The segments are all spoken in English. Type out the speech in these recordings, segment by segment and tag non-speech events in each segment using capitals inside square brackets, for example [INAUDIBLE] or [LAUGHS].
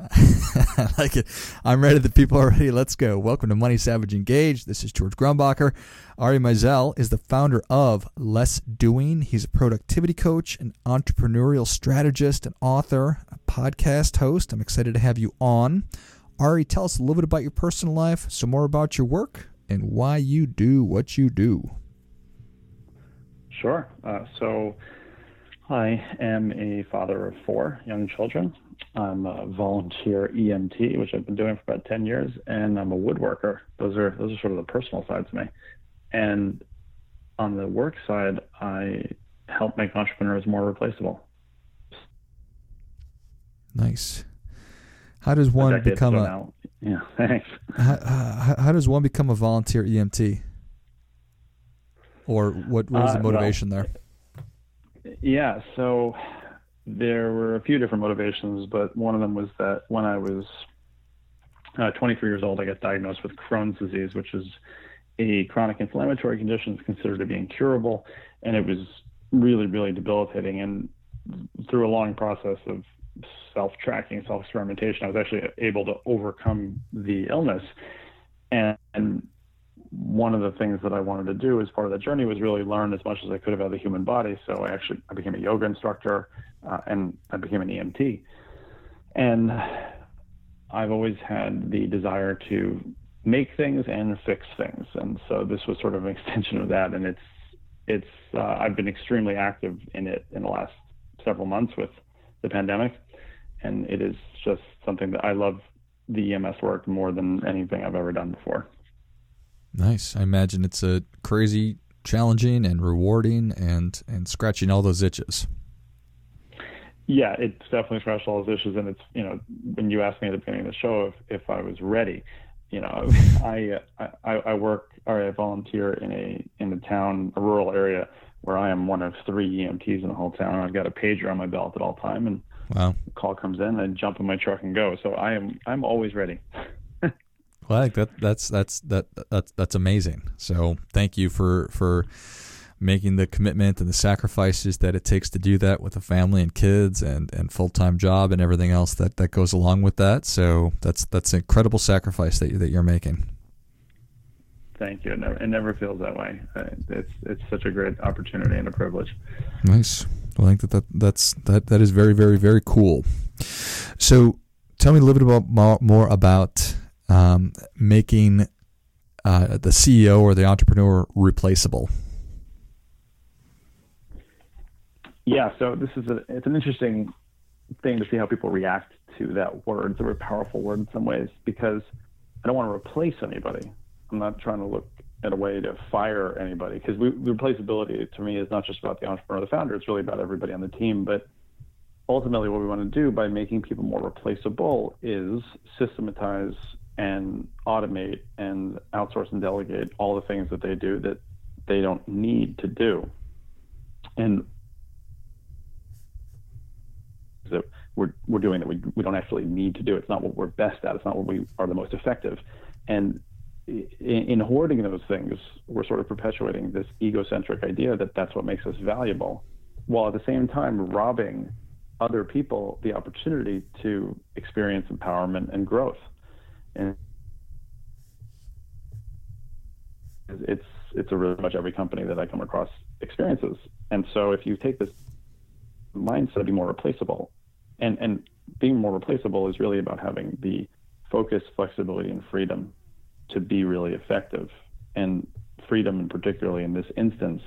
I [LAUGHS] like it. I'm ready. The people are ready. Let's go. Welcome to Money Savage Engage. This is George Grumbacher. Ari Meisel is the founder of Less Doing. He's a productivity coach, an entrepreneurial strategist, an author, a podcast host. I'm excited to have you on. Ari, tell us a little bit about your personal life, some more about your work, and why you do what you do. Sure. Uh, so, I am a father of four young children. I'm a volunteer EMT, which I've been doing for about 10 years, and I'm a woodworker. Those are those are sort of the personal sides of me. And on the work side, I help make entrepreneurs more replaceable. Nice. How does one become a now. yeah? [LAUGHS] Thanks. How, how, how, does one become a volunteer EMT? Or what, what was uh, the motivation well, there? Yeah, so there were a few different motivations, but one of them was that when I was uh, 23 years old, I got diagnosed with Crohn's disease, which is a chronic inflammatory condition that's considered to be incurable, and it was really, really debilitating. And through a long process of self-tracking, self-experimentation, I was actually able to overcome the illness. And, and one of the things that I wanted to do as part of that journey was really learn as much as I could about the human body. So I actually I became a yoga instructor uh, and I became an EMT. And I've always had the desire to make things and fix things, and so this was sort of an [LAUGHS] extension of that. And it's it's uh, I've been extremely active in it in the last several months with the pandemic, and it is just something that I love the EMS work more than anything I've ever done before. Nice. I imagine it's a crazy, challenging, and rewarding, and and scratching all those itches. Yeah, it's definitely scratched all those issues, and it's you know when you asked me at the beginning of the show if, if I was ready, you know, [LAUGHS] I, I I work or I volunteer in a in a town, a rural area where I am one of three EMTs in the whole town. I've got a pager on my belt at all time, and wow, call comes in, I jump in my truck and go. So I am I'm always ready. [LAUGHS] well, think that that's that's that that's that's amazing. So thank you for for making the commitment and the sacrifices that it takes to do that with a family and kids and, and full time job and everything else that, that goes along with that. So that's that's an incredible sacrifice that you that you're making. Thank you. It never, it never feels that way. Uh, it's it's such a great opportunity and a privilege. Nice. Well, I think that, that that's that that is very very very cool. So tell me a little bit about more, more about um, making uh, the CEO or the entrepreneur replaceable. Yeah, so this is a it's an interesting thing to see how people react to that word. It's a very powerful word in some ways because I don't want to replace anybody. I'm not trying to look at a way to fire anybody because replaceability to me is not just about the entrepreneur or the founder. It's really about everybody on the team. But ultimately, what we want to do by making people more replaceable is systematize and automate and outsource and delegate all the things that they do that they don't need to do. And that we're, we're doing that we, we don't actually need to do. It's not what we're best at. It's not what we are the most effective. And in, in hoarding those things, we're sort of perpetuating this egocentric idea that that's what makes us valuable, while at the same time robbing other people the opportunity to experience empowerment and growth. And it's it's a really much every company that I come across experiences. And so if you take this mindset to be more replaceable. And and being more replaceable is really about having the focus, flexibility, and freedom to be really effective. And freedom, and particularly in this instance,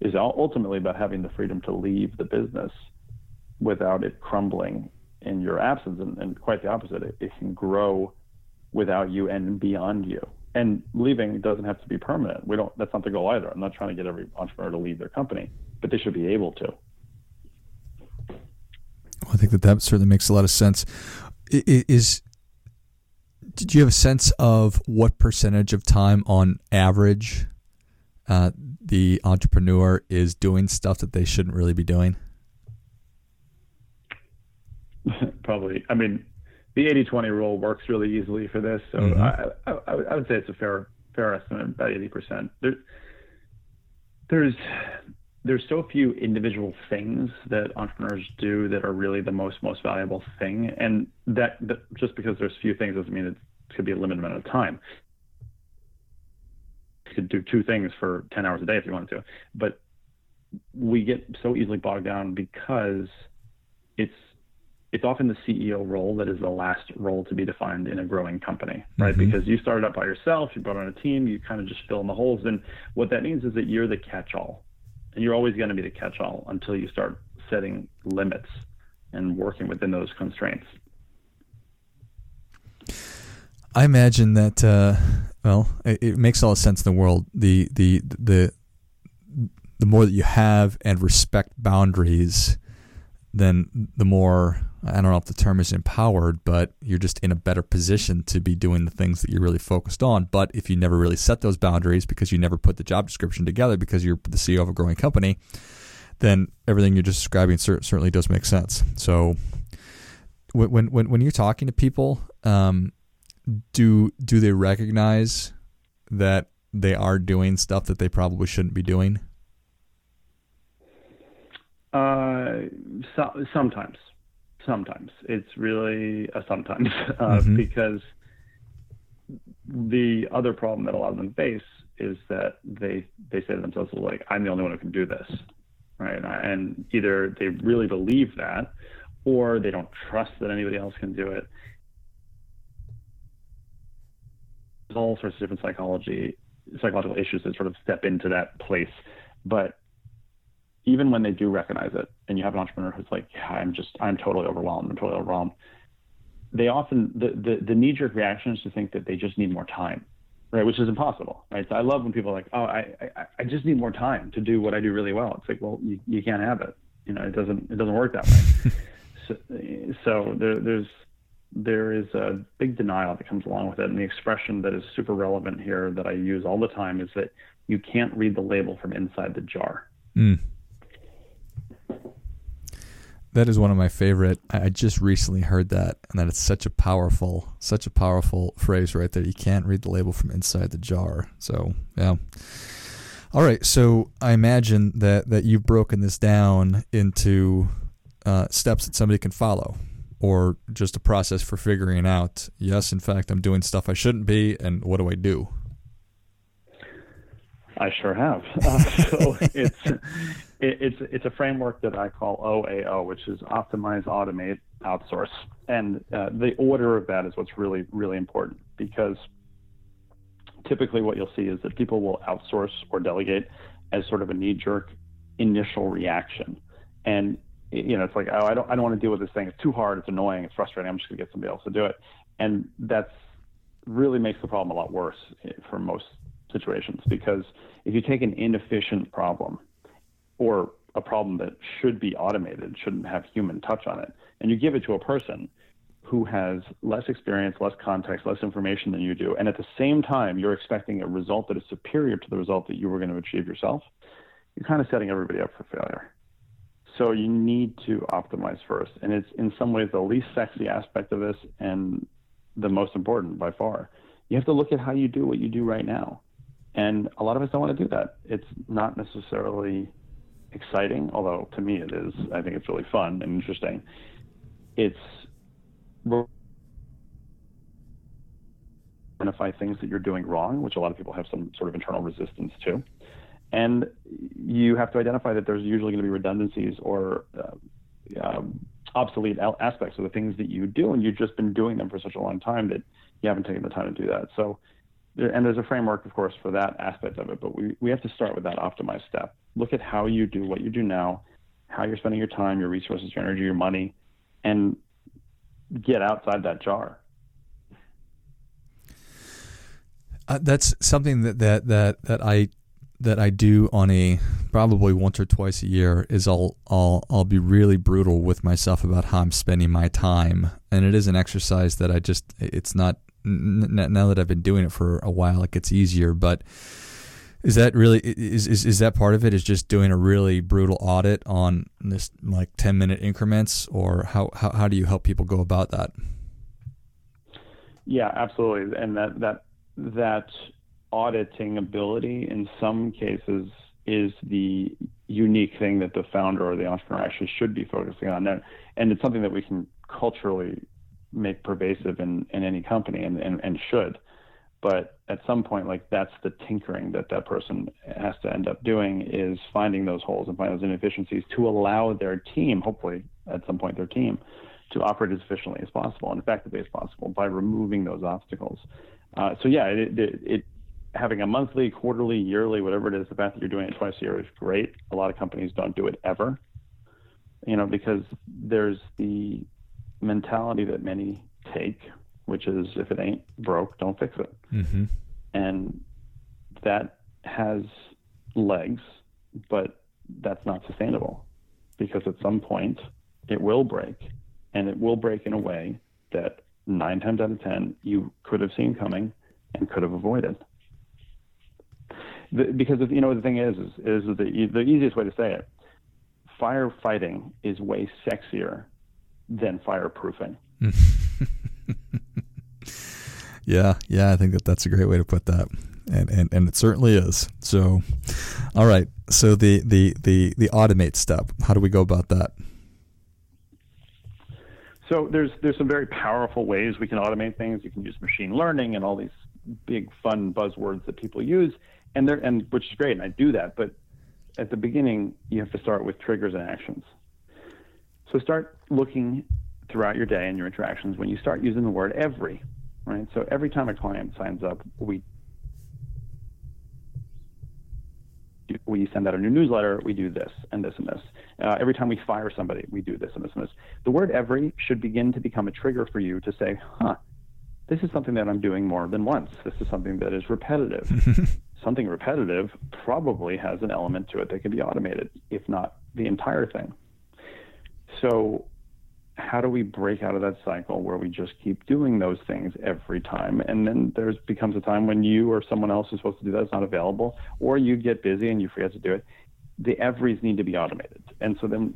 is ultimately about having the freedom to leave the business without it crumbling in your absence. And, and quite the opposite, it, it can grow without you and beyond you. And leaving doesn't have to be permanent. We don't. That's not the goal either. I'm not trying to get every entrepreneur to leave their company, but they should be able to. I think that that certainly makes a lot of sense. Is did you have a sense of what percentage of time on average uh, the entrepreneur is doing stuff that they shouldn't really be doing? [LAUGHS] Probably. I mean, the 80-20 rule works really easily for this, so mm-hmm. I, I, I, would say it's a fair fair estimate, about 80%. There, there's there's so few individual things that entrepreneurs do that are really the most most valuable thing, and that, that just because there's few things doesn't mean it could be a limited amount of time. You could do two things for 10 hours a day if you wanted to, but we get so easily bogged down because it's it's often the CEO role that is the last role to be defined in a growing company, right? Mm-hmm. Because you started up by yourself, you brought on a team, you kind of just fill in the holes. And what that means is that you're the catch all. And you're always going to be the catch all until you start setting limits and working within those constraints. I imagine that, uh, well, it, it makes all the sense in the world. The, the, the, the more that you have and respect boundaries, then the more I don't know if the term is empowered, but you're just in a better position to be doing the things that you're really focused on. But if you never really set those boundaries because you never put the job description together because you're the CEO of a growing company, then everything you're just describing certainly does make sense. So when when when you're talking to people, um, do do they recognize that they are doing stuff that they probably shouldn't be doing? Uh, so, sometimes, sometimes it's really a sometimes [LAUGHS] uh, mm-hmm. because the other problem that a lot of them face is that they they say to themselves like I'm the only one who can do this, right? And either they really believe that, or they don't trust that anybody else can do it. There's all sorts of different psychology psychological issues that sort of step into that place, but even when they do recognize it and you have an entrepreneur who's like, yeah, I'm just, I'm totally overwhelmed. I'm totally overwhelmed. They often, the, the, the knee jerk reaction is to think that they just need more time, right? Which is impossible, right? So I love when people are like, oh, I, I, I just need more time to do what I do really well. It's like, well, you, you can't have it. You know, it doesn't, it doesn't work that way. [LAUGHS] so, so there, there's, there is a big denial that comes along with it. And the expression that is super relevant here that I use all the time is that you can't read the label from inside the jar. Mm. That is one of my favorite. I just recently heard that, and that it's such a powerful, such a powerful phrase right there. You can't read the label from inside the jar. So, yeah. All right. So I imagine that that you've broken this down into uh, steps that somebody can follow, or just a process for figuring out. Yes, in fact, I'm doing stuff I shouldn't be, and what do I do? I sure have. [LAUGHS] Uh, so it's it, it's it's a framework that I call OAO, which is optimize, automate, outsource, and uh, the order of that is what's really really important because typically what you'll see is that people will outsource or delegate as sort of a knee jerk initial reaction, and you know it's like oh I don't I don't want to deal with this thing. It's too hard. It's annoying. It's frustrating. I'm just going to get somebody else to do it, and that's really makes the problem a lot worse eh, for most situations because if you take an inefficient problem or a problem that should be automated, shouldn't have human touch on it, and you give it to a person who has less experience, less context, less information than you do, and at the same time you're expecting a result that is superior to the result that you were going to achieve yourself, you're kind of setting everybody up for failure. So you need to optimize first, and it's in some ways the least sexy aspect of this and the most important by far. You have to look at how you do what you do right now. And a lot of us don't want to do that. It's not necessarily exciting, although to me it is. I think it's really fun and interesting. It's identify things that you're doing wrong, which a lot of people have some sort of internal resistance to. And you have to identify that there's usually going to be redundancies or uh, um, obsolete aspects of the things that you do, and you've just been doing them for such a long time that you haven't taken the time to do that. So and there's a framework, of course, for that aspect of it, but we, we have to start with that optimized step. Look at how you do what you do now, how you're spending your time, your resources, your energy, your money, and get outside that jar. Uh, that's something that, that that that I that I do on a probably once or twice a year is I'll I'll I'll be really brutal with myself about how I'm spending my time, and it is an exercise that I just it's not now that I've been doing it for a while, it gets easier. But is that really is, is is that part of it? Is just doing a really brutal audit on this like ten minute increments, or how how, how do you help people go about that? Yeah, absolutely, and that that that auditing ability in some cases is the unique thing that the founder or the entrepreneur actually should be focusing on. And, and it's something that we can culturally make pervasive in, in any company and, and, and should. But at some point, like that's the tinkering that that person has to end up doing is finding those holes and finding those inefficiencies to allow their team, hopefully at some point their team, to operate as efficiently as possible and effectively as possible by removing those obstacles. Uh, so yeah, it, it, it having a monthly, quarterly, yearly, whatever it is, the fact that you're doing it twice a year is great. A lot of companies don't do it ever, you know, because there's the mentality that many take, which is if it ain't broke, don't fix it. Mm-hmm. And that has legs, but that's not sustainable because at some point it will break and it will break in a way that nine times out of 10 you could have seen coming and could have avoided the, because you know the thing is, is, is the the easiest way to say it. Firefighting is way sexier than fireproofing. [LAUGHS] yeah, yeah, I think that that's a great way to put that, and and and it certainly is. So, all right, so the the the the automate step. How do we go about that? So there's there's some very powerful ways we can automate things. You can use machine learning and all these big fun buzzwords that people use and there and which is great, and I do that. But at the beginning, you have to start with triggers and actions. So start looking throughout your day and your interactions when you start using the word every, right? So every time a client signs up, we we send out a new newsletter, we do this and this and this. Uh, every time we fire somebody, we do this and this and this. The word every should begin to become a trigger for you to say, huh, this is something that I'm doing more than once. This is something that is repetitive. [LAUGHS] something repetitive probably has an element to it that can be automated, if not the entire thing. So, how do we break out of that cycle where we just keep doing those things every time? And then there becomes a time when you or someone else is supposed to do that is not available, or you get busy and you forget to do it. The everys need to be automated. And so then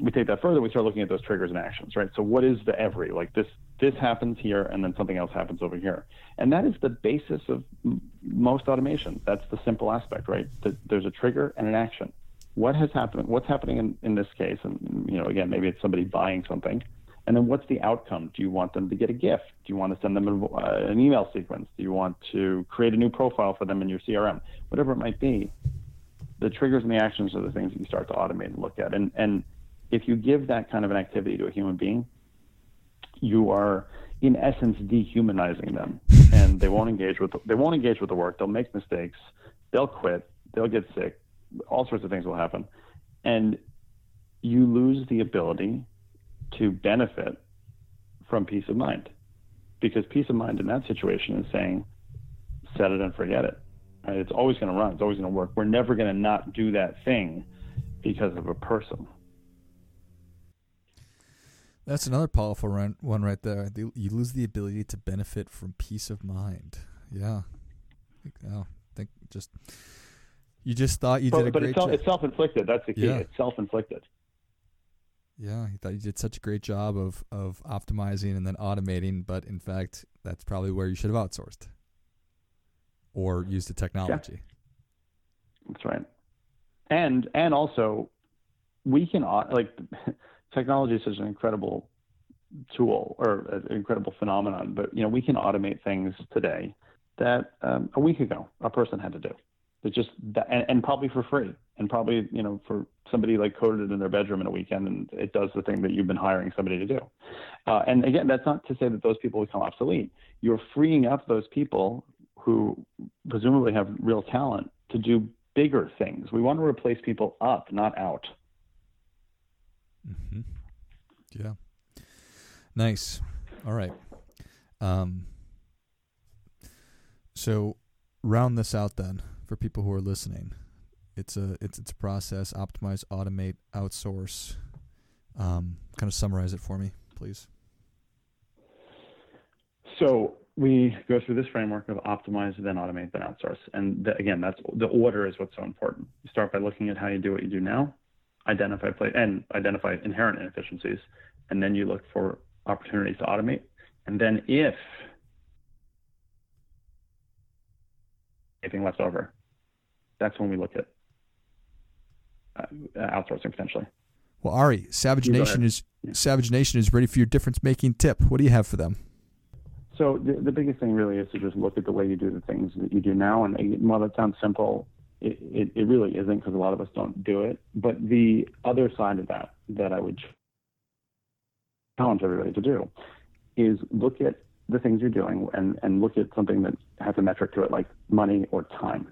we take that further, we start looking at those triggers and actions, right? So what is the every? Like this, this happens here, and then something else happens over here, and that is the basis of m- most automation. That's the simple aspect, right? That there's a trigger and an action. What has happened? What's happening in, in this case? And you know, again, maybe it's somebody buying something, and then what's the outcome? Do you want them to get a gift? Do you want to send them a, uh, an email sequence? Do you want to create a new profile for them in your CRM? Whatever it might be, the triggers and the actions are the things that you start to automate and look at, and and if you give that kind of an activity to a human being, you are in essence dehumanizing them, and they won't engage with the, they won't engage with the work. They'll make mistakes. They'll quit. They'll get sick. All sorts of things will happen, and you lose the ability to benefit from peace of mind, because peace of mind in that situation is saying, set it and forget it. Right? It's always going to run. It's always going to work. We're never going to not do that thing because of a person. That's another powerful one right there. You lose the ability to benefit from peace of mind. Yeah. I oh, think just you just thought you did a but great it's, job. it's self-inflicted. That's the key. Yeah. It's self-inflicted. Yeah, you thought you did such a great job of of optimizing and then automating, but in fact, that's probably where you should have outsourced or used the technology. Yeah. That's right. And and also, we can like [LAUGHS] technology is such an incredible tool or an incredible phenomenon, but you know we can automate things today that um, a week ago a person had to do. It's just that, and, and, probably for free, and probably you know for somebody like coded it in their bedroom in a weekend, and it does the thing that you've been hiring somebody to do. Uh, and again, that's not to say that those people become obsolete. You're freeing up those people who presumably have real talent to do bigger things. We want to replace people up, not out. Mm-hmm. Yeah. Nice. All right. Um, so round this out then for people who are listening. It's a it's it's a process. Optimize, automate, outsource. Um, kind of summarize it for me, please. So we go through this framework of optimize, then automate, then outsource. And the, again, that's the order is what's so important. You start by looking at how you do what you do now, identify play and identify inherent inefficiencies, and then you look for opportunities to automate. And then if anything left over, that's when we look at uh, outsourcing potentially. Well, Ari, Savage Nation is yeah. Savage Nation is ready for your difference making tip. What do you have for them? So the, the biggest thing really is to just look at the way you do the things that you do now. And while that sounds simple, it, it, it really isn't because a lot of us don't do it. But the other side of that that I would challenge everybody to do is look at the things you're doing and, and look at something that has a metric to it like money or time.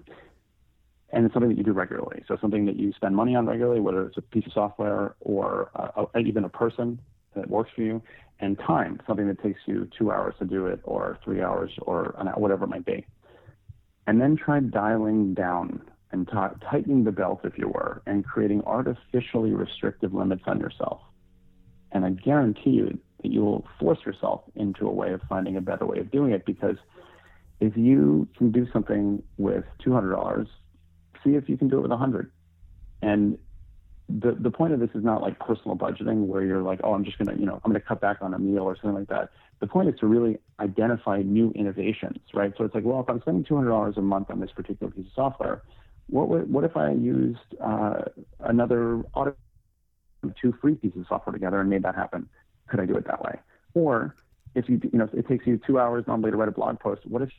And it's something that you do regularly. So something that you spend money on regularly, whether it's a piece of software or uh, even a person that works for you, and time, something that takes you two hours to do it or three hours or an hour, whatever it might be. And then try dialing down and t- tightening the belt, if you were, and creating artificially restrictive limits on yourself. And I guarantee you that you will force yourself into a way of finding a better way of doing it because if you can do something with $200, see if you can do it with 100 And the the point of this is not like personal budgeting where you're like, oh, I'm just gonna, you know, I'm gonna cut back on a meal or something like that. The point is to really identify new innovations, right? So it's like, well, if I'm spending $200 a month on this particular piece of software, what would, what if I used uh, another auto two free pieces of software together and made that happen? Could I do it that way? Or if you, you know, it takes you two hours normally to write a blog post. What if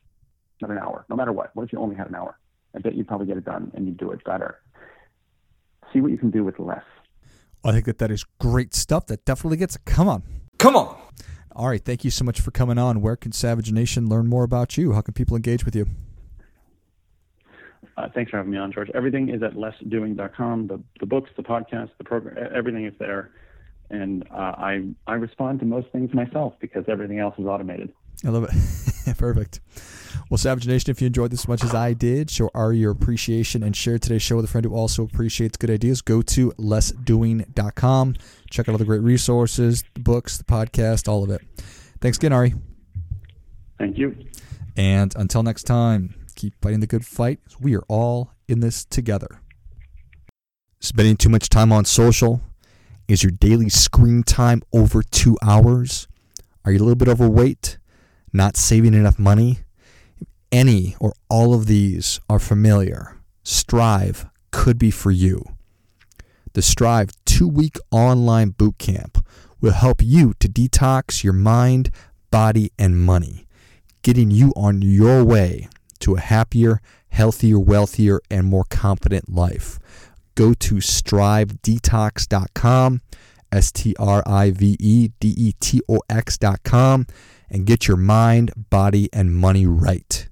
not an hour? No matter what. What if you only had an hour? I bet you'd probably get it done and you'd do it better see what you can do with less. I think that that is great stuff. That definitely gets it. Come on. Come on. All right. Thank you so much for coming on. Where can Savage Nation learn more about you? How can people engage with you? Uh, thanks for having me on, George. Everything is at lessdoing.com. The, the books, the podcast, the program, everything is there. And uh, I, I respond to most things myself because everything else is automated. I love it. [LAUGHS] [LAUGHS] Perfect. Well, Savage Nation, if you enjoyed this as much as I did, show Ari your appreciation and share today's show with a friend who also appreciates good ideas. Go to lessdoing.com. Check out all the great resources, the books, the podcast, all of it. Thanks again, Ari. Thank you. And until next time, keep fighting the good fight. We are all in this together. Spending too much time on social? Is your daily screen time over two hours? Are you a little bit overweight? Not saving enough money? any or all of these are familiar, Strive could be for you. The Strive two week online boot camp will help you to detox your mind, body, and money, getting you on your way to a happier, healthier, wealthier, and more confident life. Go to strivedetox.com, S T R I V E D E T O X.com, and get your mind, body, and money right.